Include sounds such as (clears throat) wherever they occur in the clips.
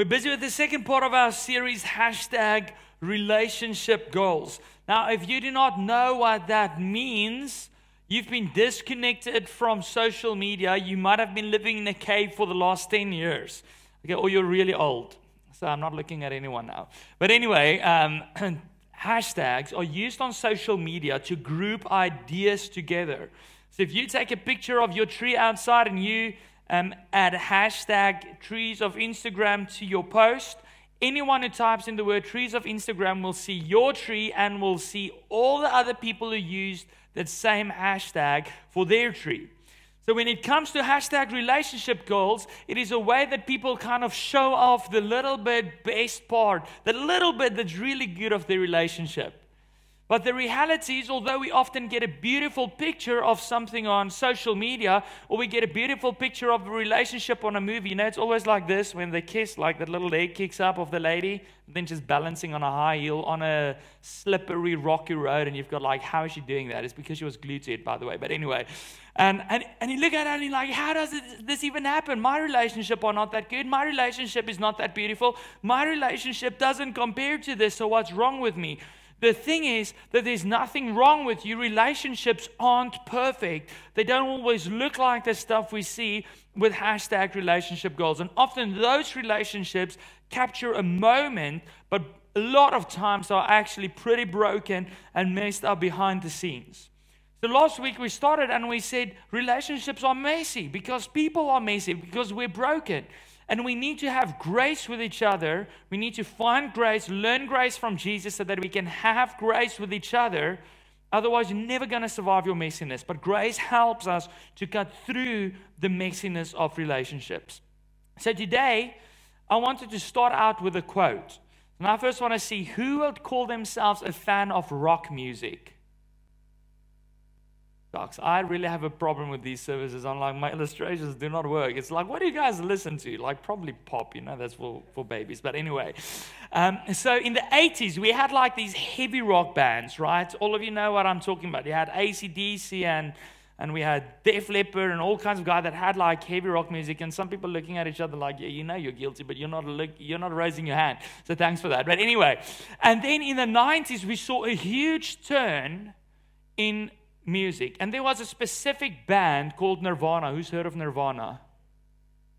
We're busy with the second part of our series, hashtag relationship goals. Now, if you do not know what that means, you've been disconnected from social media. You might have been living in a cave for the last 10 years. Okay, or you're really old. So I'm not looking at anyone now. But anyway, um, (clears throat) hashtags are used on social media to group ideas together. So if you take a picture of your tree outside and you um, add hashtag trees of Instagram to your post, anyone who types in the word trees of Instagram will see your tree and will see all the other people who used that same hashtag for their tree. So when it comes to hashtag relationship goals, it is a way that people kind of show off the little bit best part, the little bit that's really good of their relationship. But the reality is, although we often get a beautiful picture of something on social media, or we get a beautiful picture of a relationship on a movie, you know, it's always like this when they kiss, like that little leg kicks up of the lady, then just balancing on a high heel on a slippery, rocky road, and you've got like, how is she doing that? It's because she was glued to it, by the way. But anyway, and, and, and you look at it and you're like, how does it, this even happen? My relationship are not that good. My relationship is not that beautiful. My relationship doesn't compare to this, so what's wrong with me? The thing is that there's nothing wrong with you. Relationships aren't perfect. They don't always look like the stuff we see with hashtag relationship goals. And often those relationships capture a moment, but a lot of times are actually pretty broken and messed up behind the scenes. So last week we started and we said relationships are messy because people are messy, because we're broken. And we need to have grace with each other. We need to find grace, learn grace from Jesus so that we can have grace with each other. Otherwise, you're never going to survive your messiness. But grace helps us to cut through the messiness of relationships. So today, I wanted to start out with a quote. And I first want to see who would call themselves a fan of rock music. Docs, I really have a problem with these services. I'm like, my (laughs) illustrations do not work. It's like, what do you guys listen to? Like, probably pop, you know, that's for, for babies. But anyway, um, so in the 80s, we had like these heavy rock bands, right? All of you know what I'm talking about. You had ACDC and and we had Def Leppard and all kinds of guys that had like heavy rock music, and some people looking at each other like, yeah, you know you're guilty, but you're not look, you're not raising your hand. So thanks for that. But anyway, and then in the 90s we saw a huge turn in music. And there was a specific band called Nirvana. Who's heard of Nirvana?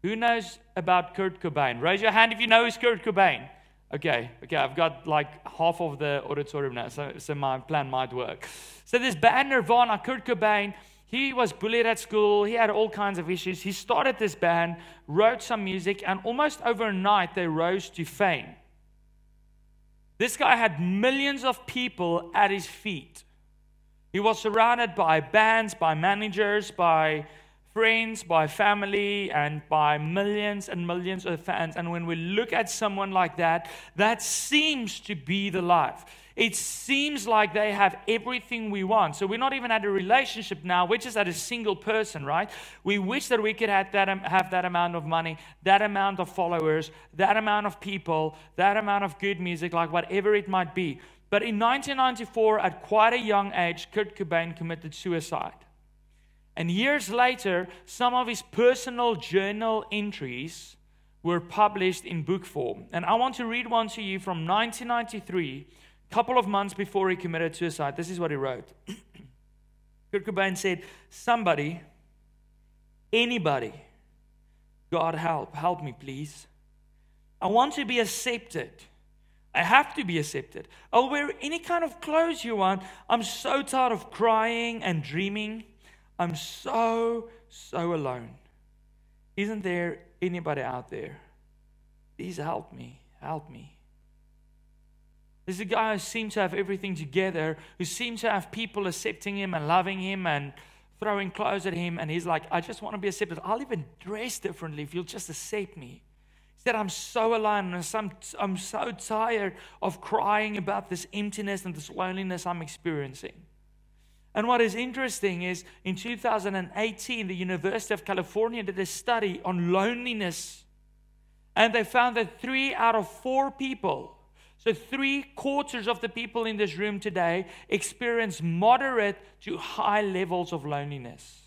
Who knows about Kurt Cobain? Raise your hand if you know who's Kurt Cobain. Okay, okay, I've got like half of the auditorium now, so, so my plan might work. So this band Nirvana, Kurt Cobain, he was bullied at school. He had all kinds of issues. He started this band, wrote some music, and almost overnight they rose to fame. This guy had millions of people at his feet. He was surrounded by bands, by managers, by friends, by family, and by millions and millions of fans. And when we look at someone like that, that seems to be the life. It seems like they have everything we want. So we're not even at a relationship now, we're just at a single person, right? We wish that we could have that, have that amount of money, that amount of followers, that amount of people, that amount of good music, like whatever it might be. But in 1994, at quite a young age, Kurt Cobain committed suicide. And years later, some of his personal journal entries were published in book form. And I want to read one to you from 1993, a couple of months before he committed suicide. This is what he wrote (clears throat) Kurt Cobain said, Somebody, anybody, God help, help me, please. I want to be accepted. I have to be accepted. I'll wear any kind of clothes you want. I'm so tired of crying and dreaming. I'm so, so alone. Isn't there anybody out there? Please help me. Help me. There's a guy who seems to have everything together, who seems to have people accepting him and loving him and throwing clothes at him. And he's like, I just want to be accepted. I'll even dress differently if you'll just accept me said, I'm so alone and I'm, I'm so tired of crying about this emptiness and this loneliness I'm experiencing. And what is interesting is in 2018, the University of California did a study on loneliness. And they found that three out of four people, so three quarters of the people in this room today, experience moderate to high levels of loneliness.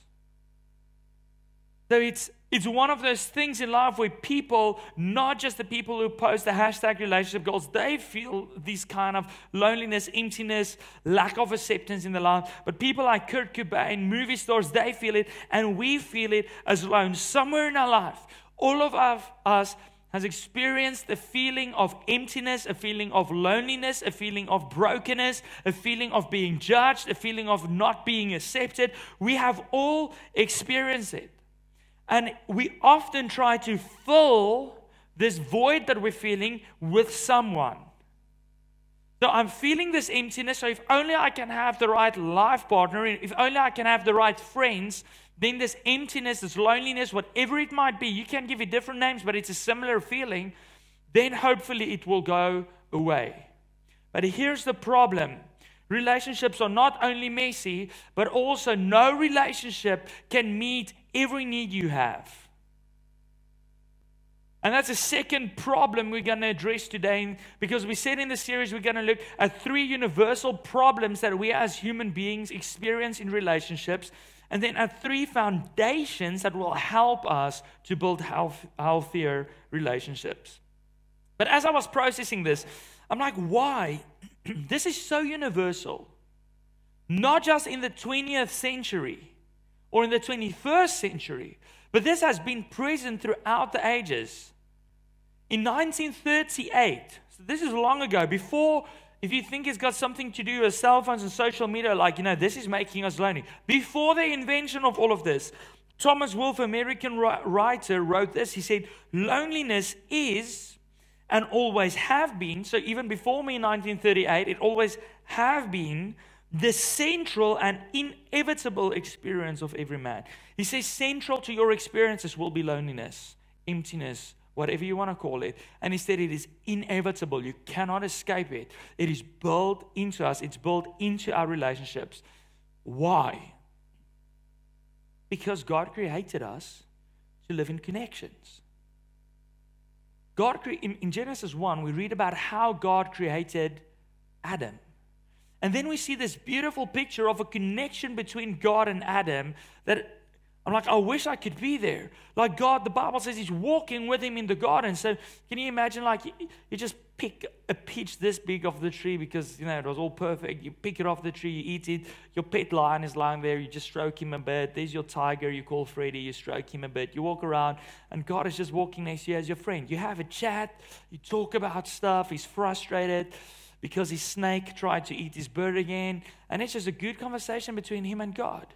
So it's it's one of those things in life where people, not just the people who post the hashtag relationship goals, they feel this kind of loneliness, emptiness, lack of acceptance in the life. But people like Kurt Cobain, movie stars, they feel it, and we feel it as alone. Somewhere in our life, all of us has experienced a feeling of emptiness, a feeling of loneliness, a feeling of brokenness, a feeling of being judged, a feeling of not being accepted. We have all experienced it. And we often try to fill this void that we're feeling with someone. So I'm feeling this emptiness. So if only I can have the right life partner, if only I can have the right friends, then this emptiness, this loneliness, whatever it might be, you can give it different names, but it's a similar feeling, then hopefully it will go away. But here's the problem relationships are not only messy, but also no relationship can meet every need you have. And that's a second problem we're going to address today because we said in the series we're going to look at three universal problems that we as human beings experience in relationships, and then at three foundations that will help us to build health, healthier relationships. But as I was processing this, I'm like, why? (clears throat) this is so universal. Not just in the 20th century or in the 21st century, but this has been present throughout the ages. In 1938, so this is long ago, before, if you think it's got something to do with cell phones and social media, like, you know, this is making us lonely. Before the invention of all of this, Thomas Wolfe, American writer, wrote this. He said, Loneliness is and always have been, so even before me in 1938, it always have been the central and inevitable experience of every man. He says, central to your experiences will be loneliness, emptiness, whatever you want to call it. And he said, it is inevitable. You cannot escape it. It is built into us, it's built into our relationships. Why? Because God created us to live in connections. God, in, in Genesis 1, we read about how God created Adam. And then we see this beautiful picture of a connection between God and Adam that I'm like, I wish I could be there. Like God, the Bible says He's walking with him in the garden. So can you imagine, like, you, just pick a peach this big off the tree because, you know, it was all perfect. You pick it off the tree, you eat it. Your pet lion is lying there. You just stroke him a bit. There's your tiger. You call Freddy. You stroke him a bit. You walk around, and God is just walking next to you as your friend. You have a chat. You talk about stuff. He's frustrated because his snake tried to eat his bird again. And it's just a good conversation between him and God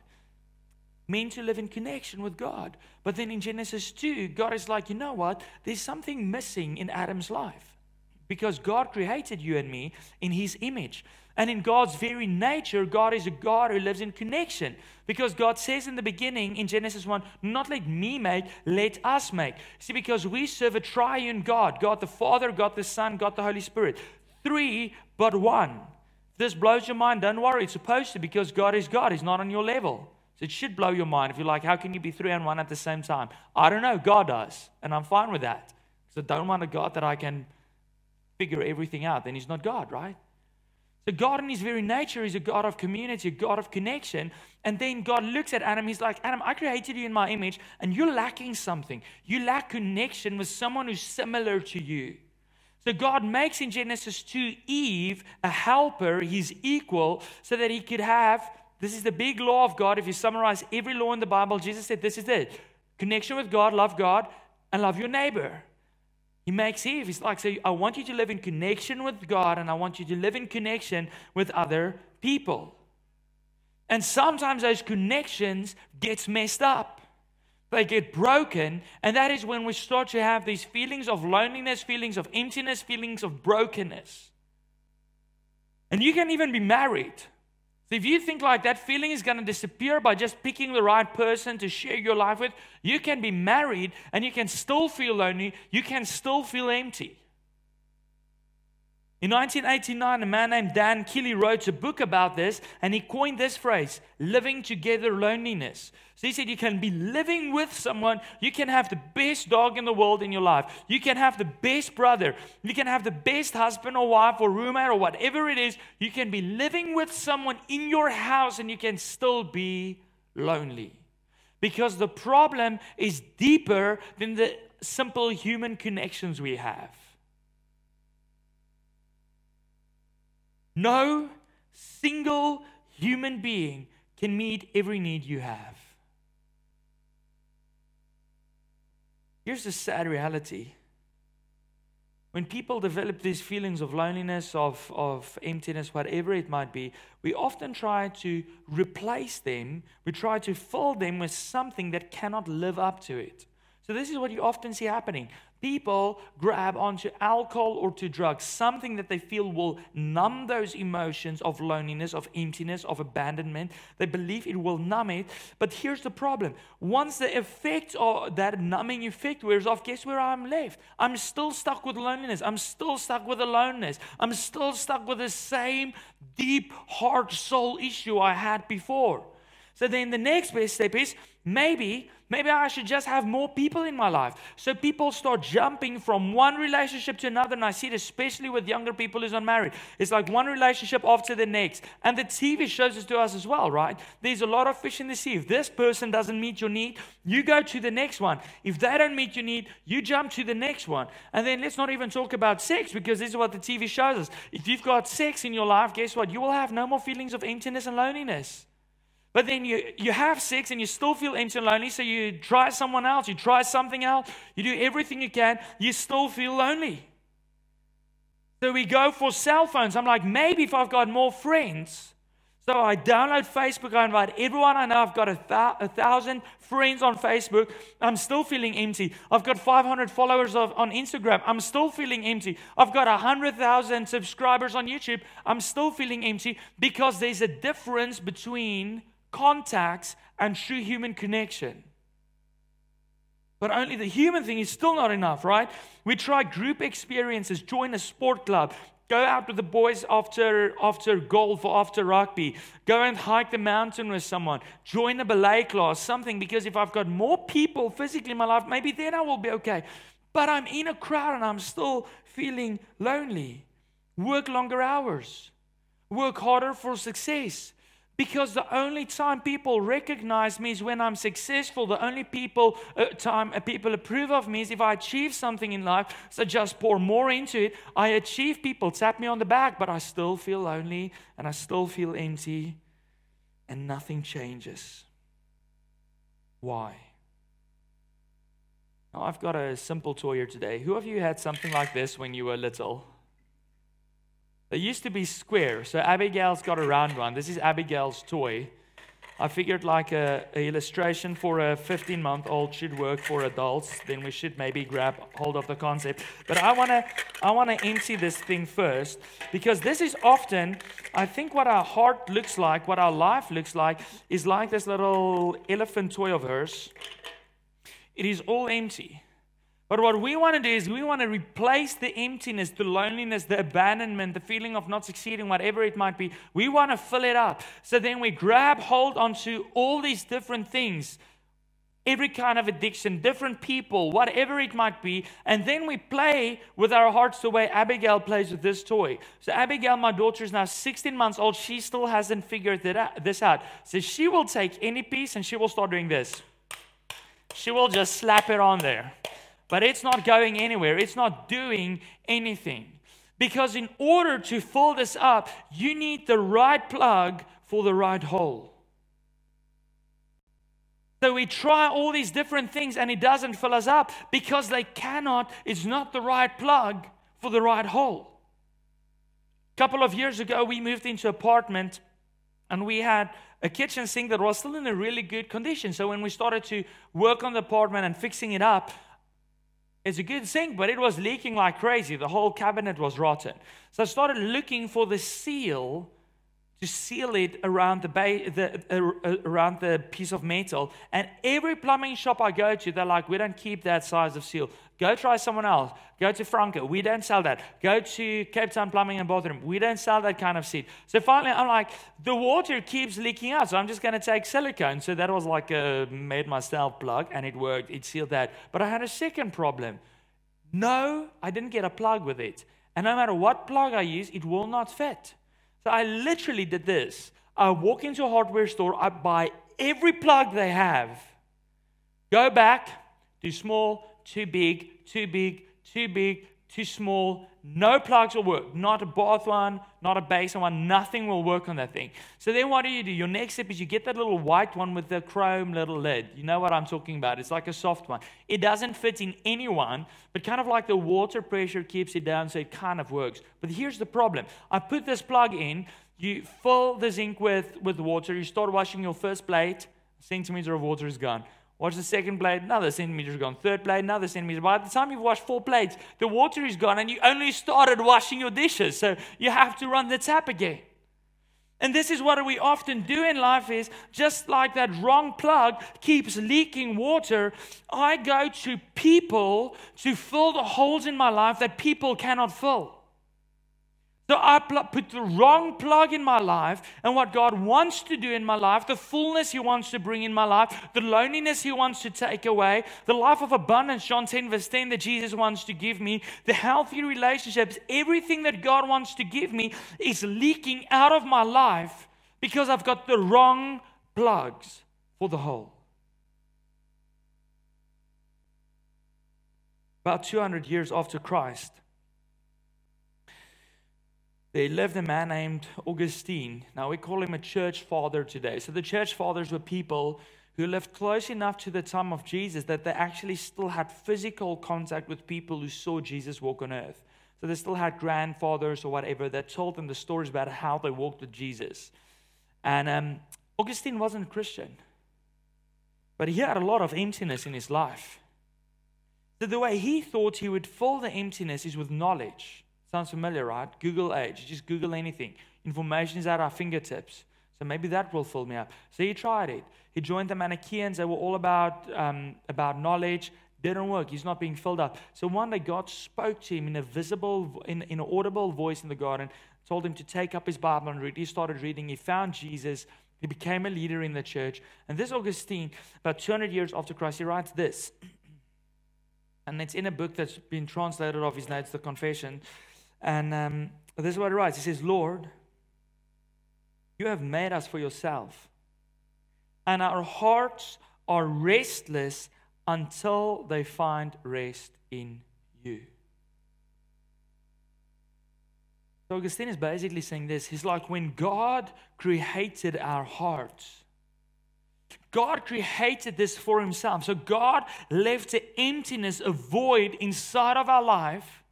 meant to live in connection with God. But then in Genesis 2, God is like, you know what? There's something missing in Adam's life because God created you and me in his image. And in God's very nature, God is a God who lives in connection. Because God says in the beginning in Genesis 1, not let me make, let us make. See, because we serve a triune God God the Father, God the Son, God the Holy Spirit. Three, but one. This blows your mind. Don't worry. It's supposed to because God is God. He's not on your level. So it should blow your mind if you're like, how can you be three and one at the same time? I don't know. God does. And I'm fine with that. So don't want a God that I can figure everything out. Then he's not God, right? So God in his very nature is a God of community, a God of connection. And then God looks at Adam. He's like, Adam, I created you in my image, and you're lacking something. You lack connection with someone who's similar to you. So God makes in Genesis 2 Eve a helper, his equal, so that he could have this is the big law of God. If you summarize every law in the Bible, Jesus said, This is it connection with God, love God, and love your neighbor. He makes Eve. He's like, So I want you to live in connection with God, and I want you to live in connection with other people. And sometimes those connections gets messed up. They get broken, and that is when we start to have these feelings of loneliness, feelings of emptiness, feelings of brokenness. And you can even be married so if you think like that feeling is going to disappear by just picking the right person to share your life with, you can be married and you can still feel lonely, you can still feel empty. In 1989, a man named Dan Kiley wrote a book about this, and he coined this phrase living together loneliness. So he said, You can be living with someone, you can have the best dog in the world in your life, you can have the best brother, you can have the best husband or wife or roommate or whatever it is. You can be living with someone in your house, and you can still be lonely. Because the problem is deeper than the simple human connections we have. No single human being can meet every need you have. Here's the sad reality. When people develop these feelings of loneliness, of, of emptiness, whatever it might be, we often try to replace them. We try to fill them with something that cannot live up to it. So, this is what you often see happening people grab onto alcohol or to drugs, something that they feel will numb those emotions of loneliness, of emptiness, of abandonment. They believe it will numb it. But here's the problem once the effect of that numbing effect wears off, guess where I'm left? I'm still stuck with loneliness. I'm still stuck with aloneness. I'm still stuck with the same deep, heart, soul issue I had before. So then the next best step is maybe Maybe I should just have more people in my life. So people start jumping from one relationship to another. And I see it especially with younger people who's unmarried. It's like one relationship after the next. And the TV shows this to us as well, right? There's a lot of fish in the sea. If this person doesn't meet your need, you go to the next one. If they don't meet your need, you jump to the next one. And then let's not even talk about sex because this is what the TV shows us. If you've got sex in your life, guess what? You will have no more feelings of emptiness and loneliness. But then you, you have sex and you still feel empty and lonely, so you try someone else, you try something else, you do everything you can, you still feel lonely. So we go for cell phones. I'm like, maybe if I've got more friends. So I download Facebook, I invite everyone I know. I've got a, th- a thousand friends on Facebook. I'm still feeling empty. I've got 500 followers of, on Instagram. I'm still feeling empty. I've got 100,000 subscribers on YouTube. I'm still feeling empty because there's a difference between contacts, and true human connection. But only the human thing is still not enough, right? We try group experiences, join a sport club, go out with the boys after, after golf or after rugby, go and hike the mountain with someone, join a ballet class, something, because if I've got more people physically in my life, maybe then I will be okay. But I'm in a crowd and I'm still feeling lonely. Work longer hours, work harder for success. Because the only time people recognize me is when I'm successful. The only people uh, time uh, people approve of me is if I achieve something in life. So just pour more into it. I achieve people tap me on the back, but I still feel lonely and I still feel empty, and nothing changes. Why? Now I've got a simple toy here today. Who of you had something like this when you were little? They used to be square, so Abigail's got a round one. This is Abigail's toy. I figured like a, a illustration for a 15 month old should work for adults. Then we should maybe grab hold of the concept. But I wanna I wanna empty this thing first because this is often I think what our heart looks like, what our life looks like, is like this little elephant toy of hers. It is all empty. But what we want to do is we want to replace the emptiness, the loneliness, the abandonment, the feeling of not succeeding, whatever it might be. We want to fill it up. So then we grab hold onto all these different things, every kind of addiction, different people, whatever it might be. And then we play with our hearts the way Abigail plays with this toy. So Abigail, my daughter, is now 16 months old. She still hasn't figured this out. So she will take any piece and she will start doing this. She will just slap it on there but it's not going anywhere. It's not doing anything. Because in order to fill this up, you need the right plug for the right hole. So we try all these different things and it doesn't fill us up because they cannot, it's not the right plug for the right hole. A couple of years ago, we moved into an apartment and we had a kitchen sink that was still in a really good condition. So when we started to work on the apartment and fixing it up, it's a good sink, but it was leaking like crazy. The whole cabinet was rotten. So I started looking for the seal to seal it around the, the uh, uh, around the piece of metal. And every plumbing shop I go to, they're like, "We don't keep that size of seal. Go try someone else. Go to Franco. We don't sell that. Go to Cape Town Plumbing and Bathroom. We don't sell that kind of seat." So finally, I'm like, "The water keeps leaking out, so I'm just going to take silicone." So that was like a made myself plug, and it worked. It sealed that. But I had a second problem. No, I didn't get a plug with it. And no matter what plug I use, it will not fit. So I literally did this. I walk into a hardware store, I buy every plug they have, Go back, too small, too big, too big, too big, too small. No plugs will work. Not a bath one, not a basin one. Nothing will work on that thing. So then what do you do? Your next step is you get that little white one with the chrome little lid. You know what I'm talking about. It's like a soft one. It doesn't fit in anyone, but kind of like the water pressure keeps it down, so it kind of works. But here's the problem. I put this plug in. You fill the zinc with, with water. You start washing your first plate. Centimeter of water is gone. Watch the second plate, another centimeter is gone. Third plate, another centimeter. By the time you've washed four plates, the water is gone and you only started washing your dishes. So you have to run the tap again. And this is what we often do in life is just like that wrong plug keeps leaking water, I go to people to fill the holes in my life that people cannot fill. So I put the wrong plug in my life, and what God wants to do in my life, the fullness He wants to bring in my life, the loneliness He wants to take away, the life of abundance, John 10, verse 10, that Jesus wants to give me, the healthy relationships, everything that God wants to give me is leaking out of my life because I've got the wrong plugs for the hole. About 200 years after Christ, there lived a man named Augustine. Now we call him a church father today. So the church fathers were people who lived close enough to the time of Jesus that they actually still had physical contact with people who saw Jesus walk on earth. So they still had grandfathers or whatever that told them the stories about how they walked with Jesus. And um, Augustine wasn't a Christian, but he had a lot of emptiness in his life. So the way he thought he would fill the emptiness is with knowledge. Sounds familiar, right? Google age. Just Google anything. Information is at our fingertips. So maybe that will fill me up. So he tried it. He joined the Manichaeans. They were all about, um, about knowledge. Didn't work. He's not being filled up. So one day God spoke to him in a visible, in, in an audible voice in the garden, told him to take up his Bible and read. He started reading. He found Jesus. He became a leader in the church. And this Augustine, about 200 years after Christ, he writes this. (clears throat) And it's in a book that's been translated off his notes, The Confession. And um, this is what he writes He says, Lord, you have made us for yourself, and our hearts are restless until they find rest in you. So Augustine is basically saying this. He's like, when God created our hearts, God created this for himself. So God left the emptiness, a void inside of our life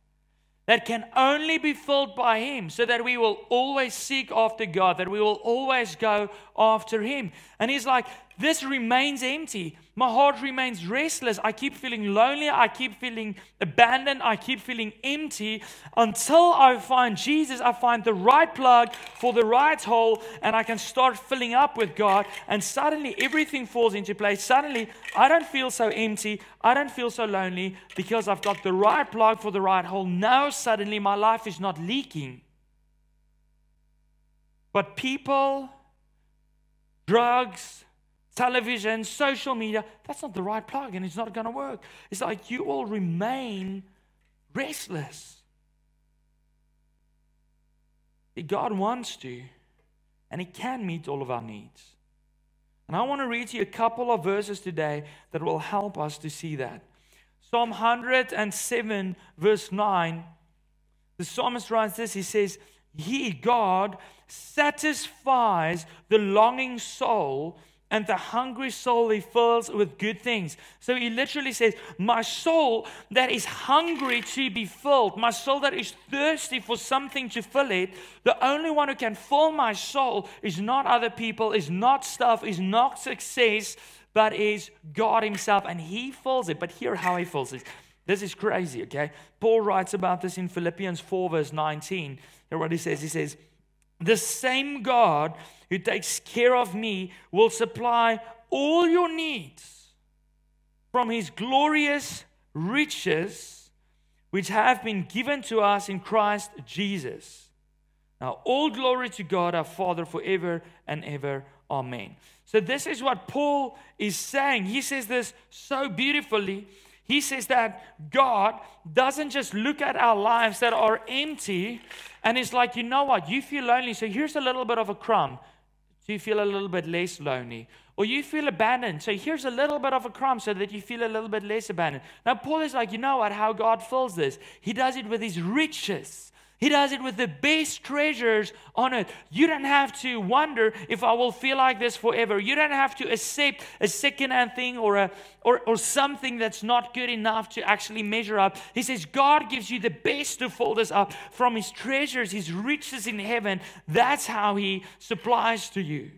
that can only be filled by Him, so that we will always seek after God, that we will always go after Him. And He's like, this remains empty. My heart remains restless. I keep feeling lonely. I keep feeling abandoned. I keep feeling empty until I find Jesus. I find the right plug for the right hole and I can start filling up with God. And suddenly everything falls into place. Suddenly I don't feel so empty. I don't feel so lonely because I've got the right plug for the right hole. Now suddenly my life is not leaking. But people, drugs, television, social media, that's not the right plug and it's not going to work. It's like you all remain restless. God wants to, and He can meet all of our needs. And I want to read to you a couple of verses today that will help us to see that. Psalm 107, verse 9, the psalmist writes this He says, He, God, satisfies the longing soul and the hungry soul he fills with good things. So he literally says, My soul that is hungry to be filled, my soul that is thirsty for something to fill it, the only one who can fill my soul is not other people, is not stuff, is not success, but is God himself. And he fills it. But hear how he fills it. This is crazy, okay? Paul writes about this in Philippians 4, verse 19. Hear what he says. He says, The same God who takes care of me will supply all your needs from his glorious riches, which have been given to us in Christ Jesus. Now, all glory to God our Father forever and ever. Amen. So, this is what Paul is saying. He says this so beautifully. He says that God doesn't just look at our lives that are empty and it's like, you know what, you feel lonely, so here's a little bit of a crumb so you feel a little bit less lonely. Or you feel abandoned, so here's a little bit of a crumb so that you feel a little bit less abandoned. Now, Paul is like, you know what, how God fills this? He does it with his riches. He does it with the best treasures on earth. You don't have to wonder if I will feel like this forever. You don't have to accept a second-hand thing or, a, or, or something that's not good enough to actually measure up. He says, God gives you the best to fold us up from His treasures, His riches in heaven. That's how He supplies to you.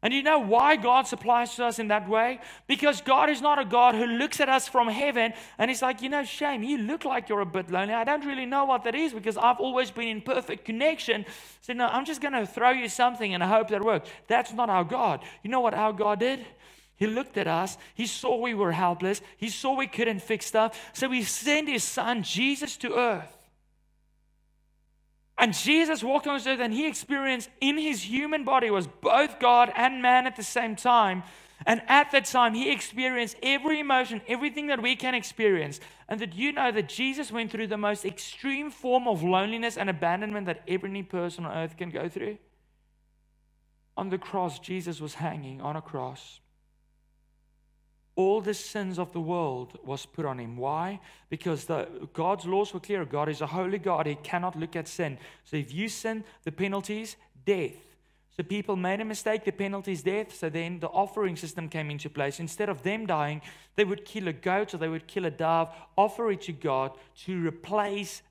And you know why God supplies to us in that way? Because God is not a God who looks at us from heaven and He's like, you know, shame, you look like you're a bit lonely. I don't really know what that is because I've always been in perfect connection. So, no, I'm just going to throw you something and I hope that works. That's not our God. You know what our God did? He looked at us. He saw we were helpless. He saw we couldn't fix stuff. So He sent His Son, Jesus, to earth and Jesus walked on this earth and he experienced in his human body was both God and man at the same time. And at that time, he experienced every emotion, everything that we can experience. And that you know that Jesus went through the most extreme form of loneliness and abandonment that every person on earth can go through? On the cross, Jesus was hanging on a cross all the sins of the world was put on him. Why? Because the, God's laws were clear. God is a holy God. He cannot look at sin. So if you sin, the penalty is death. So people made a mistake, the penalty is death. So then the offering system came into place. Instead of them dying, they would kill a goat or they would kill a dove, offer it to God to replace,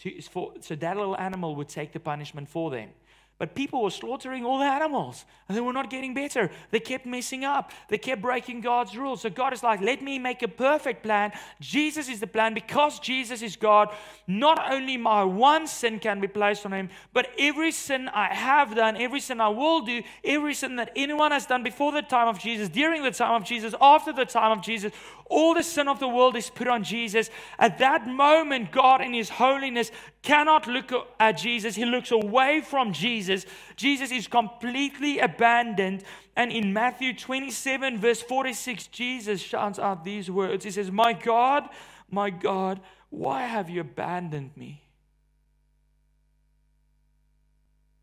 to, for, so that little animal would take the punishment for them. But people were slaughtering all the animals and they were not getting better. They kept messing up. They kept breaking God's rules. So God is like, let me make a perfect plan. Jesus is the plan. Because Jesus is God, not only my one sin can be placed on him, but every sin I have done, every sin I will do, every sin that anyone has done before the time of Jesus, during the time of Jesus, after the time of Jesus, all the sin of the world is put on Jesus. At that moment, God in his holiness cannot look at Jesus. He looks away from Jesus. Jesus is completely abandoned. And in Matthew 27, verse 46, Jesus shouts out these words He says, My God, my God, why have you abandoned me?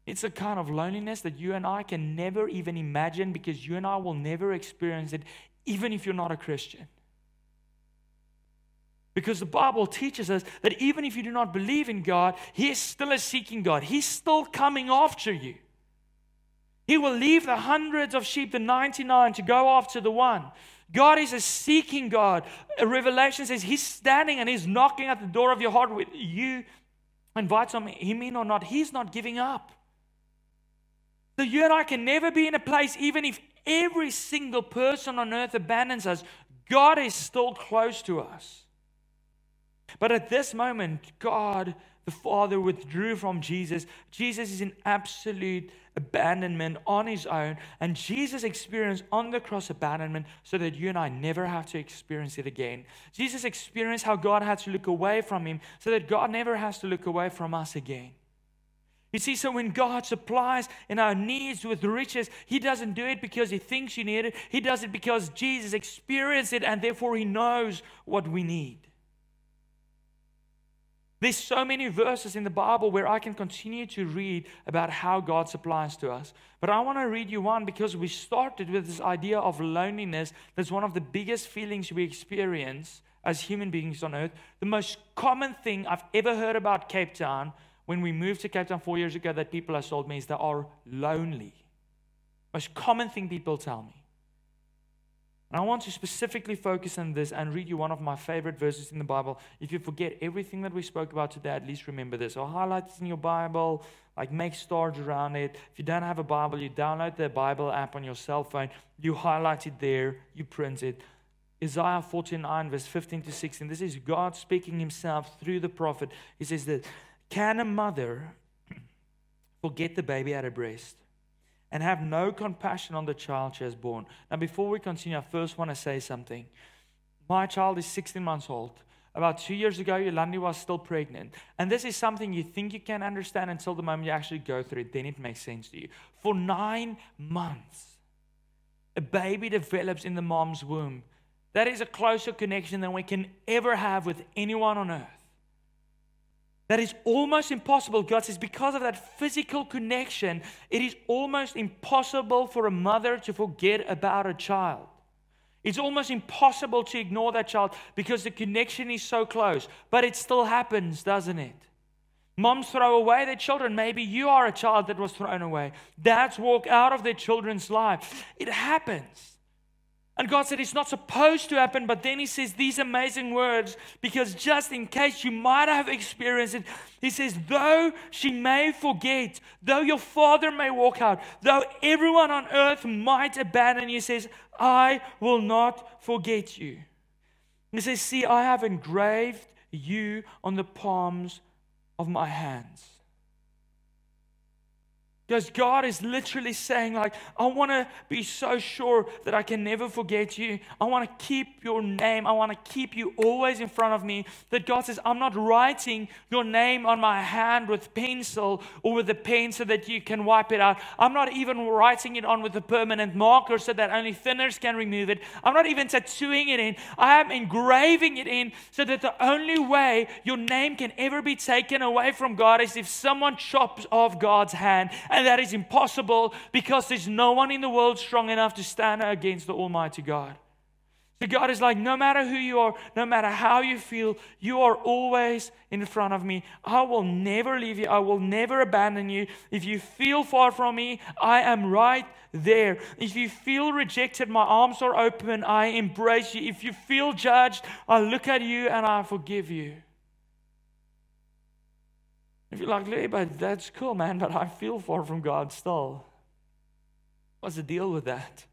It's a kind of loneliness that you and I can never even imagine because you and I will never experience it, even if you're not a Christian. Because the Bible teaches us that even if you do not believe in God, He is still a seeking God. He's still coming after you. He will leave the hundreds of sheep, the 99, to go after the one. God is a seeking God. Revelation says He's standing and He's knocking at the door of your heart with you. Invite him in or not, He's not giving up. So you and I can never be in a place, even if every single person on earth abandons us, God is still close to us. But at this moment, God the Father withdrew from Jesus. Jesus is in absolute abandonment on his own. And Jesus experienced on the cross abandonment so that you and I never have to experience it again. Jesus experienced how God had to look away from him so that God never has to look away from us again. You see, so when God supplies in our needs with riches, He doesn't do it because He thinks you need it. He does it because Jesus experienced it and therefore He knows what we need. There's so many verses in the Bible where I can continue to read about how God supplies to us. But I want to read you one because we started with this idea of loneliness that's one of the biggest feelings we experience as human beings on earth. The most common thing I've ever heard about Cape Town when we moved to Cape Town four years ago that people have told me is they are lonely. Most common thing people tell me. And I want to specifically focus on this and read you one of my favorite verses in the Bible. If you forget everything that we spoke about today, at least remember this. I'll highlight this in your Bible, like make stars around it. If you don't have a Bible, you download the Bible app on your cell phone, you highlight it there, you print it. Isaiah 49, verse 15 to 16. This is God speaking himself through the prophet. He says that, Can a mother (clears throat) forget the baby at her breast? And have no compassion on the child she has born. Now, before we continue, I first want to say something. My child is 16 months old. About two years ago, Yolandi was still pregnant. And this is something you think you can understand until the moment you actually go through it. Then it makes sense to you. For nine months, a baby develops in the mom's womb. That is a closer connection than we can ever have with anyone on earth. That is almost impossible. God says, because of that physical connection, it is almost impossible for a mother to forget about a child. It's almost impossible to ignore that child because the connection is so close. But it still happens, doesn't it? Moms throw away their children. Maybe you are a child that was thrown away. Dads walk out of their children's life. It happens. And God said it's not supposed to happen, but then He says these amazing words because just in case you might have experienced it, He says, though she may forget, though your father may walk out, though everyone on earth might abandon you, He says, I will not forget you. He says, See, I have engraved you on the palms of my hands. Because God is literally saying, like, I want to be so sure that I can never forget you. I want to keep your name. I want to keep you always in front of me. That God says, I'm not writing your name on my hand with pencil or with a pen so that you can wipe it out. I'm not even writing it on with a permanent marker so that only thinners can remove it. I'm not even tattooing it in. I am engraving it in so that the only way your name can ever be taken away from God is if someone chops off God's hand. And and that is impossible because there's no one in the world strong enough to stand against the Almighty God. So God is like, no matter who you are, no matter how you feel, you are always in front of me. I will never leave you. I will never abandon you. If you feel far from me, I am right there. If you feel rejected, my arms are open. I embrace you. If you feel judged, I look at you and I forgive you. If you're like, Lee, but that's cool, man, but I feel far from God still. What's the deal with that?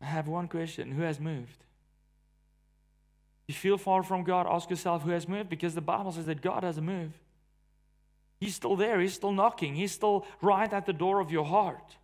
I have one question Who has moved? You feel far from God, ask yourself who has moved because the Bible says that God hasn't moved. He's still there, He's still knocking, He's still right at the door of your heart.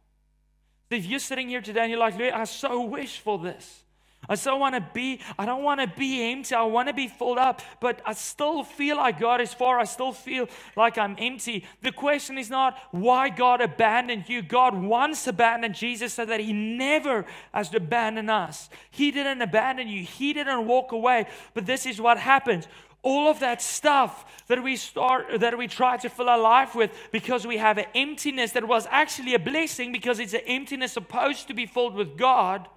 If you're sitting here today and you're like, I so wish for this. I still want to be, I don't want to be empty. I want to be filled up, but I still feel like God is far. I still feel like I'm empty. The question is not why God abandoned you. God once abandoned Jesus so that He never has to abandon us. He didn't abandon you, He didn't walk away. But this is what happens all of that stuff that we start that we try to fill our life with because we have an emptiness that was actually a blessing because it's an emptiness supposed to be filled with God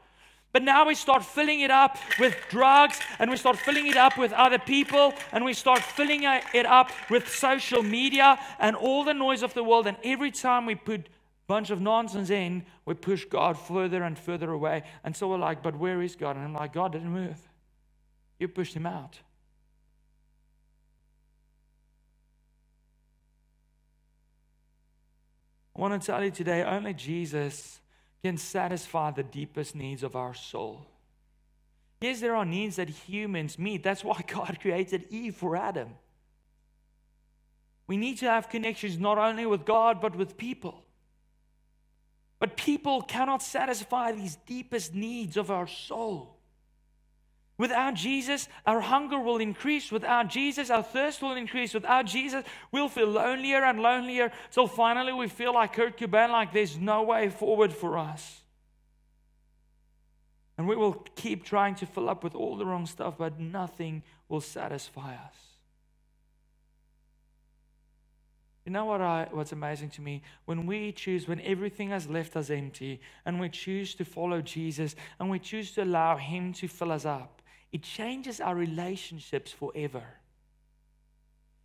but now we start filling it up with drugs and we start filling it up with other people and we start filling it up with social media and all the noise of the world. And every time we put a bunch of nonsense in, we push God further and further away. And so we're like, but where is God? And I'm like, God didn't move. You pushed him out. I want to tell you today only Jesus can satisfy the deepest needs of our soul. Yes, there are needs that humans meet. That's why (laughs) God created Eve for Adam. We need to have connections not only with God, but with people. But people cannot satisfy these deepest needs of our soul. Without Jesus, our hunger will increase. Without Jesus, our thirst will increase. Without Jesus, we'll feel lonelier and lonelier So finally we feel like Kurt Cobain, like there's no way forward for us. And we will keep trying to fill up with all the wrong stuff, but nothing will satisfy us. You know what I, what's amazing to me? When we choose, when everything has left us empty, and we choose to follow Jesus, and we choose to allow Him to fill us up, it changes our relationships forever.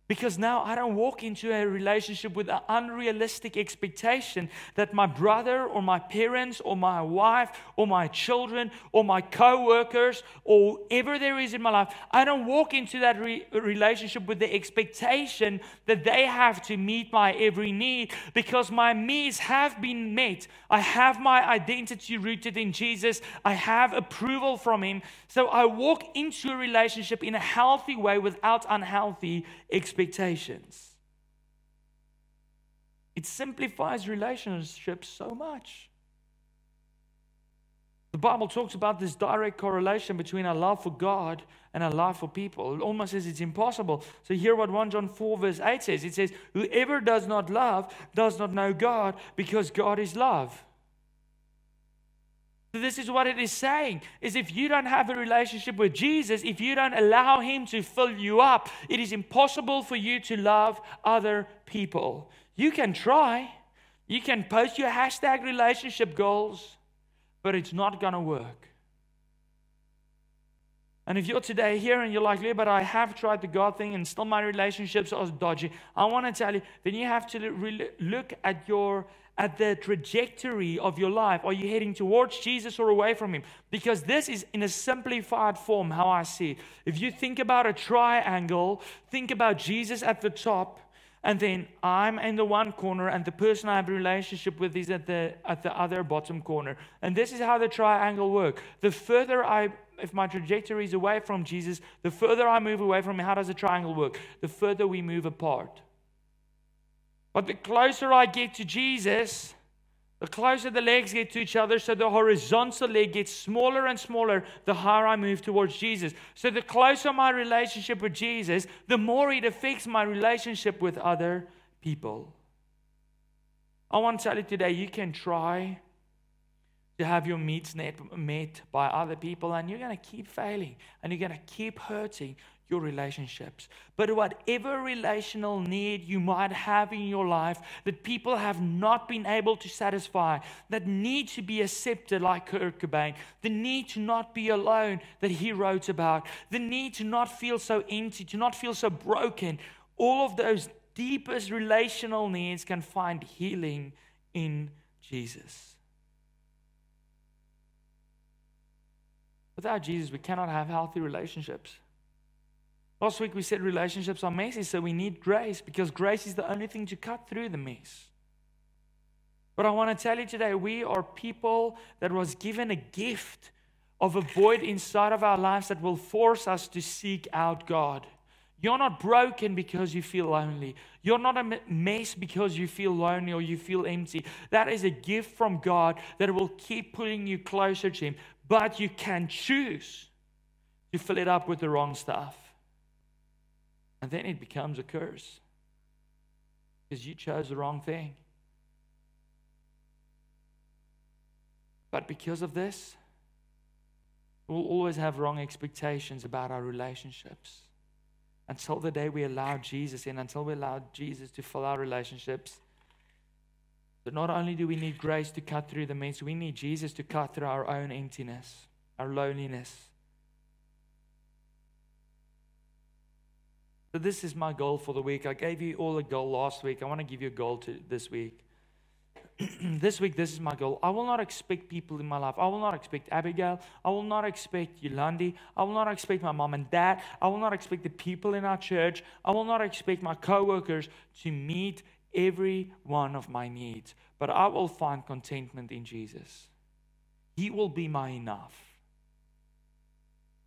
Because now I don't walk into a relationship with an unrealistic expectation that my brother or my parents or my wife or my children or my co workers or whatever there is in my life, I don't walk into that re- relationship with the expectation that they have to meet my every need because my needs have been met. I have my identity rooted in Jesus, I have approval from Him. So I walk into a relationship in a healthy way without unhealthy expectations. It simplifies relationships so much. The Bible talks about this direct correlation between our love for God and our love for people. It almost says it's impossible. So, hear what 1 John 4, verse 8 says it says, Whoever does not love does not know God because God is love. This is what it is saying is if you don't have a relationship with Jesus, if you don't allow him to fill you up, it is impossible for you to love other people. You can try. You can post your hashtag relationship goals, but it's not going to work. And if you're today here and you're like, yeah, but I have tried the God thing and still my relationships are dodgy, I want to tell you, then you have to look at your at the trajectory of your life. Are you heading towards Jesus or away from Him? Because this is in a simplified form how I see it. If you think about a triangle, think about Jesus at the top, and then I'm in the one corner, and the person I have a relationship with is at the at the other bottom corner. And this is how the triangle works. The further I if my trajectory is away from Jesus, the further I move away from him, how does the triangle work? The further we move apart. But the closer I get to Jesus, the closer the legs get to each other, so the horizontal leg gets smaller and smaller the higher I move towards Jesus. So the closer my relationship with Jesus, the more it affects my relationship with other people. I want to tell you today you can try to have your needs met by other people, and you're going to keep failing and you're going to keep hurting your relationships. But whatever relational need you might have in your life that people have not been able to satisfy, that need to be accepted, like Kurt Cobain, the need to not be alone that he wrote about, the need to not feel so empty, to not feel so broken, all of those deepest relational needs can find healing in Jesus. Without Jesus, we cannot have healthy relationships. Last week we said relationships are messy, so we need grace because grace is the only thing to cut through the mess. But I want to tell you today, we are people that was given a gift of a void inside of our lives that will force us to seek out God. You're not broken because you feel lonely. You're not a mess because you feel lonely or you feel empty. That is a gift from God that will keep pulling you closer to Him. But you can choose to fill it up with the wrong stuff. And then it becomes a curse because you chose the wrong thing. But because of this, we'll always have wrong expectations about our relationships until the day we allow Jesus in, until we allow Jesus to fill our relationships. But not only do we need grace to cut through the mess, we need Jesus to cut through our own emptiness, our loneliness, So this is my goal for the week. I gave you all a goal last week. I want to give you a goal to this week. (clears throat) this week, this is my goal. I will not expect people in my life. I will not expect Abigail. I will not expect Yolandi. I will not expect my mom and dad. I will not expect the people in our church. I will not expect my coworkers to meet every one of my needs. But I will find contentment in Jesus. He will be my enough.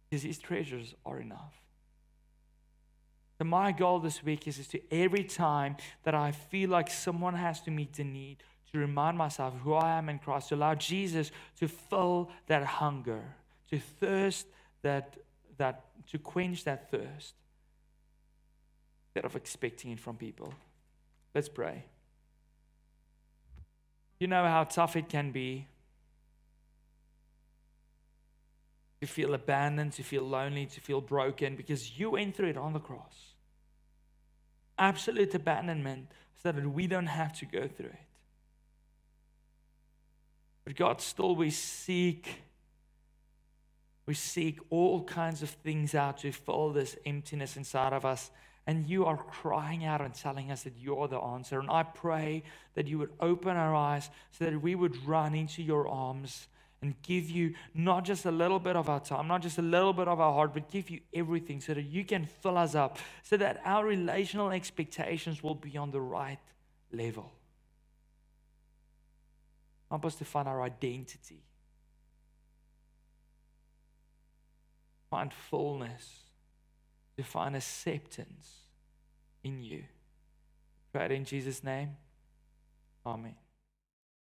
Because his treasures are enough. So my goal this week is, is to every time that I feel like someone has to meet the need, to remind myself who I am in Christ, to allow Jesus to fill that hunger, to thirst that that to quench that thirst instead of expecting it from people. Let's pray. You know how tough it can be to feel abandoned, to feel lonely, to feel broken because you went through it on the cross absolute abandonment so that we don't have to go through it. But God, still we seek, we seek all kinds of things out to fill this emptiness inside of us. And you are crying out and telling us that you're the answer. And I pray that you would open our eyes so that we would run into your arms and give you not just a little bit of our time, not just a little bit of our heart, but give you everything so that you can fill us up, so that our relational expectations will be on the right level. Help us to find our identity, find fullness, to find acceptance in you. Pray it in Jesus' name. Amen.